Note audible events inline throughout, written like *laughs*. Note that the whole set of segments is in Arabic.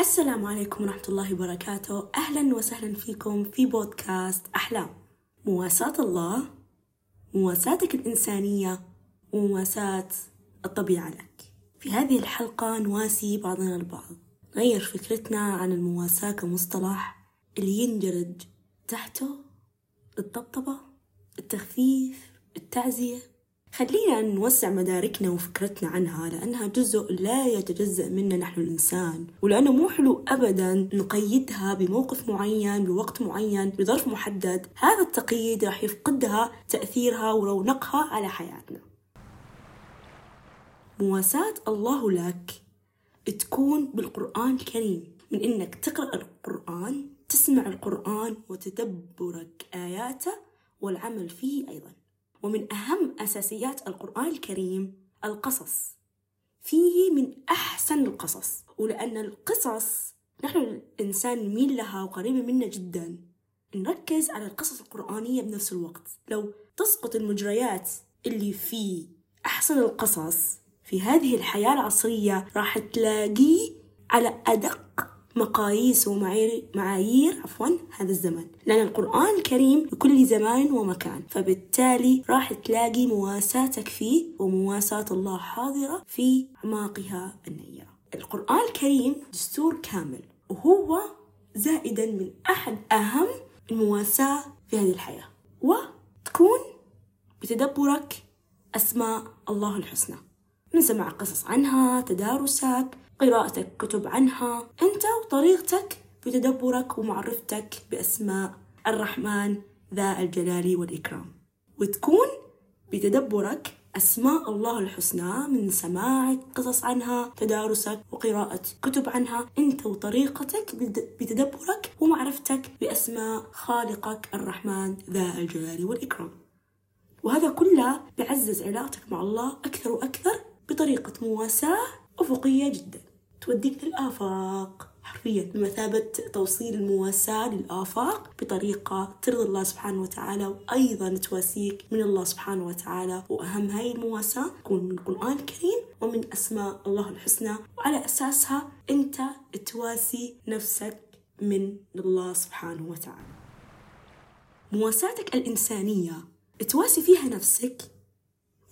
السلام عليكم ورحمة الله وبركاته. أهلا وسهلا فيكم في بودكاست أحلام. مواساة الله مواساتك الإنسانية ومواساة الطبيعة لك. في هذه الحلقة نواسي بعضنا البعض. نغير فكرتنا عن المواساة كمصطلح اللي يندرج تحته الطبطبة التخفيف التعزية. خلينا نوسع مداركنا وفكرتنا عنها لأنها جزء لا يتجزأ منا نحن الإنسان. ولأنه مو حلو أبدا نقيدها بموقف معين بوقت معين بظرف محدد. هذا التقييد راح يفقدها تأثيرها ورونقها على حياتنا. مواساة الله لك تكون بالقرآن الكريم. من إنك تقرأ القرآن تسمع القرآن وتدبرك آياته والعمل فيه أيضا. ومن أهم أساسيات القرآن الكريم القصص. فيه من أحسن القصص ولأن القصص نحن الإنسان نميل لها وقريبة منا جدا. نركز على القصص القرآنية بنفس الوقت. لو تسقط المجريات اللي في أحسن القصص في هذه الحياة العصرية راح تلاقيه على أدق مقاييس ومعايير معايير عفوا هذا الزمن. لأن القرآن الكريم لكل زمان ومكان. فبالتالي راح تلاقي مواساتك فيه ومواساة الله حاضرة في أعماقها النيرة القرآن الكريم دستور كامل. وهو زائدا من أحد أهم المواساة في هذه الحياة. وتكون بتدبرك أسماء الله الحسنى. من سماع قصص عنها تدارسك قراءتك كتب عنها. أنت وطريقتك في تدبرك ومعرفتك بأسماء الرحمن ذا الجلال والإكرام. وتكون بتدبرك أسماء الله الحسنى من سماعك قصص عنها تدارسك وقراءة كتب عنها. أنت وطريقتك بتدبرك ومعرفتك بأسماء خالقك الرحمن ذا الجلال والإكرام. وهذا كله بيعزز علاقتك مع الله أكثر وأكثر بطريقة مواساة أفقية جدا. توديك للآفاق. حرفيا بمثابة توصيل المواساة للآفاق بطريقة ترضي الله سبحانه وتعالى وأيضا تواسيك من الله سبحانه وتعالى. وأهم هاي المواساة تكون من القرآن الكريم ومن أسماء الله الحسنى. وعلى أساسها أنت تواسي نفسك من الله سبحانه وتعالى. مواساتك الإنسانية تواسي فيها نفسك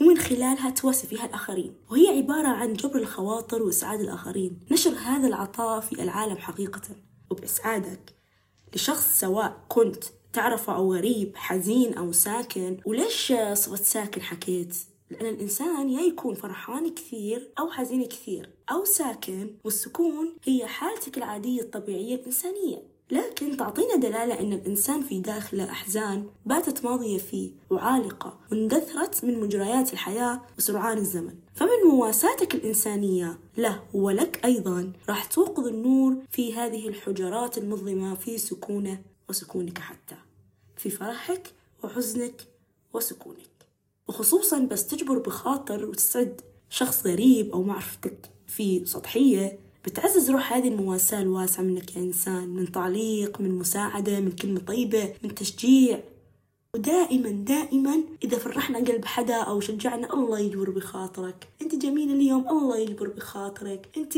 ومن خلالها تواسي فيها الآخرين. وهي عبارة عن جبر الخواطر وإسعاد الآخرين. نشر هذا العطاء في العالم حقيقة. وبإسعادك لشخص سواء كنت تعرفه أو غريب حزين أو ساكن. وليش صفة ساكن حكيت؟ لأن الإنسان يا يكون فرحان كثير أو حزين كثير أو ساكن. والسكون هي حالتك العادية الطبيعية الإنسانية. لكن تعطينا دلالة أن الإنسان في داخله أحزان باتت ماضية فيه وعالقة واندثرت من مجريات الحياة وسرعان الزمن. فمن مواساتك الإنسانية له ولك أيضا راح توقظ النور في هذه الحجرات المظلمة في سكونه وسكونك حتى. في فرحك وحزنك وسكونك. وخصوصا بس تجبر بخاطر وتسعد شخص غريب أو معرفتك في سطحية بتعزز روح هذه المواساة الواسعة منك كإنسان من تعليق من مساعدة من كلمة طيبة من تشجيع. ودائما دائما إذا فرحنا قلب حدا أو شجعنا الله يجبر بخاطرك. أنت جميلة اليوم الله يجبر بخاطرك. أنت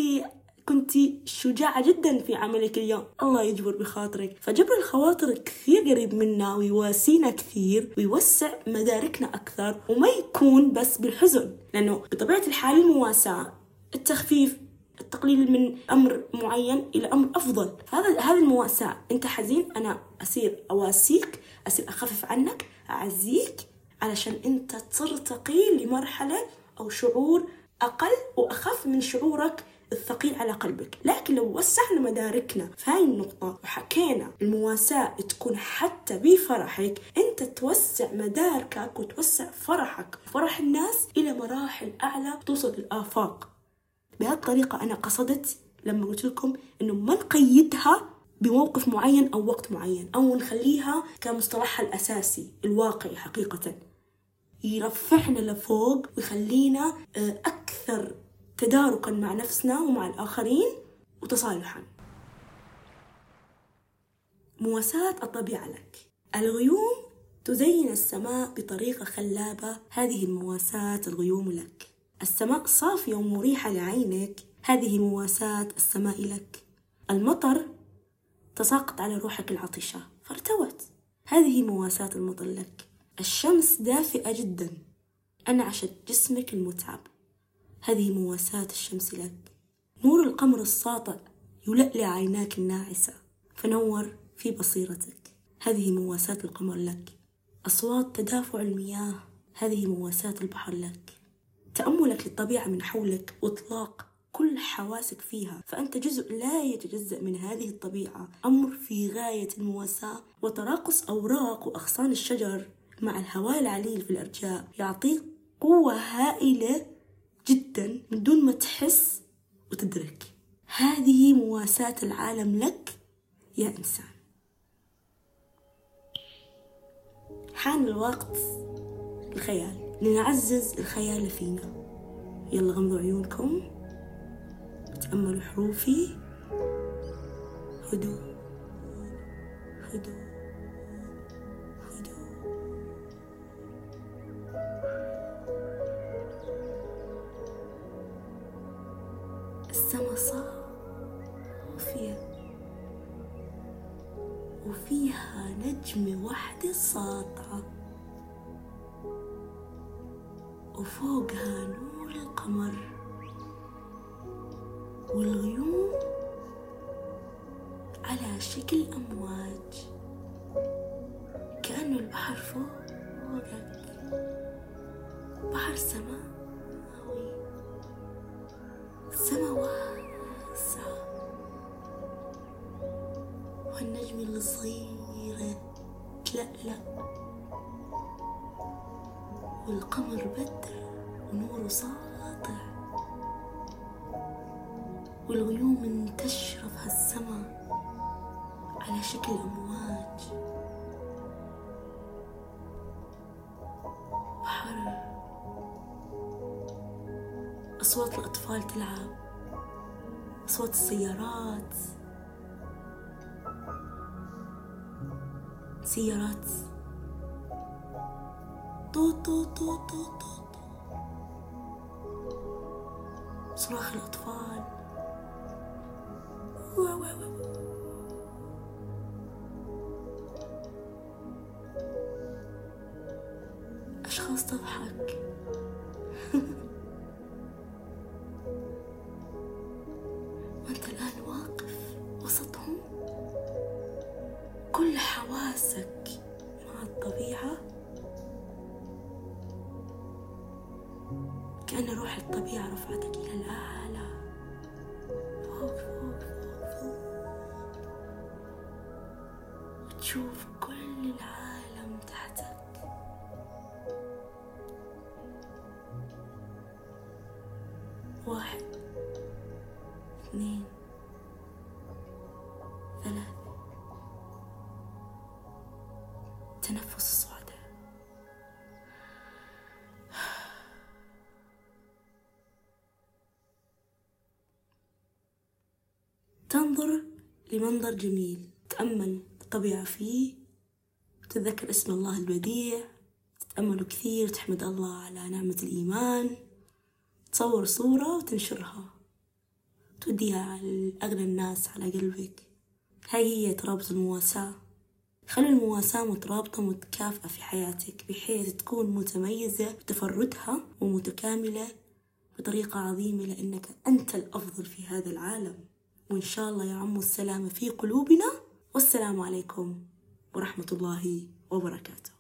كنت شجاعة جدا في عملك اليوم الله يجبر بخاطرك. فجبر الخواطر كثير قريب منا ويواسينا كثير ويوسع مداركنا أكثر وما يكون بس بالحزن لأنه بطبيعة الحال المواساة التخفيف التقليل من أمر معين إلى أمر أفضل. هذا هذه المواساة. أنت حزين أنا أصير أواسيك أصير أخفف عنك أعزيك علشان أنت ترتقي لمرحلة أو شعور أقل وأخف من شعورك الثقيل على قلبك. لكن لو وسعنا مداركنا في هاي النقطة وحكينا المواساة تكون حتى بفرحك أنت توسع مداركك وتوسع فرحك. وفرح الناس إلى مراحل أعلى توصل للآفاق. بهالطريقة أنا قصدت لما قلت لكم إنه ما نقيدها بموقف معين أو وقت معين أو نخليها كمصطلحها الأساسي الواقعي حقيقة. يرفعنا لفوق ويخلينا آه، أكثر تداركا مع نفسنا ومع الآخرين وتصالحا. مواساة الطبيعة لك. الغيوم تزين السماء بطريقة خلابة. هذه المواساة الغيوم لك. السماء صافية ومريحة لعينك. هذه مواساة السماء لك. المطر تساقط على روحك العطشة. فارتوت. هذه مواساة المطر لك. الشمس دافئة جدا. أنعشت جسمك المتعب. هذه مواساة الشمس لك. نور القمر الساطع يلألئ عيناك الناعسة. فنور في بصيرتك. هذه مواساة القمر لك. أصوات تدافع المياه. هذه مواساة البحر لك. تأملك للطبيعة من حولك وإطلاق كل حواسك فيها فأنت جزء لا يتجزأ من هذه الطبيعة. أمر في غاية المواساة وتراقص أوراق وأغصان الشجر مع الهواء العليل في الأرجاء يعطيك قوة هائلة جدا من دون ما تحس وتدرك. هذه مواساة العالم لك يا إنسان. حان الوقت الخيال لنعزز الخيال فينا. يلا غمضوا عيونكم. تأملوا حروفي. هدوء. هدوء. السما صافية وفيها. نجمة واحدة ساطعة. وفوقها نور القمر. والغيوم على شكل أمواج. كأنه البحر فوقك بحر سماوي. سما واسعة والنجم الصغيرة تلألأ والقمر بدر ونوره ساطع والغيوم من تشرف هالسما على شكل أمواج. بحر أصوات الأطفال تلعب أصوات السيارات سيارات طو طو طو طو طو صراخ الأطفال. أشخاص تضحك. *laughs* كأن روح الطبيعة رفعتك إلى الأعلى. فوق فوق فوق فوق وتشوف كل العالم تحتك. واحد اثنين ثلاثة. تنفس الصعداء تنظر لمنظر جميل. تأمل الطبيعة فيه. تتذكر اسم الله البديع. تتأمله كثير. تحمد الله على نعمة الإيمان. تصور صورة وتنشرها. توديها لأغنى الناس على قلبك. هاي هي ترابط المواساة. خلوا المواساة مترابطة متكافئة في حياتك بحيث تكون متميزة بتفردها ومتكاملة بطريقة عظيمة لأنك أنت الأفضل في هذا العالم. وإن شاء الله يعم السلامة في قلوبنا. والسلام عليكم ورحمة الله وبركاته.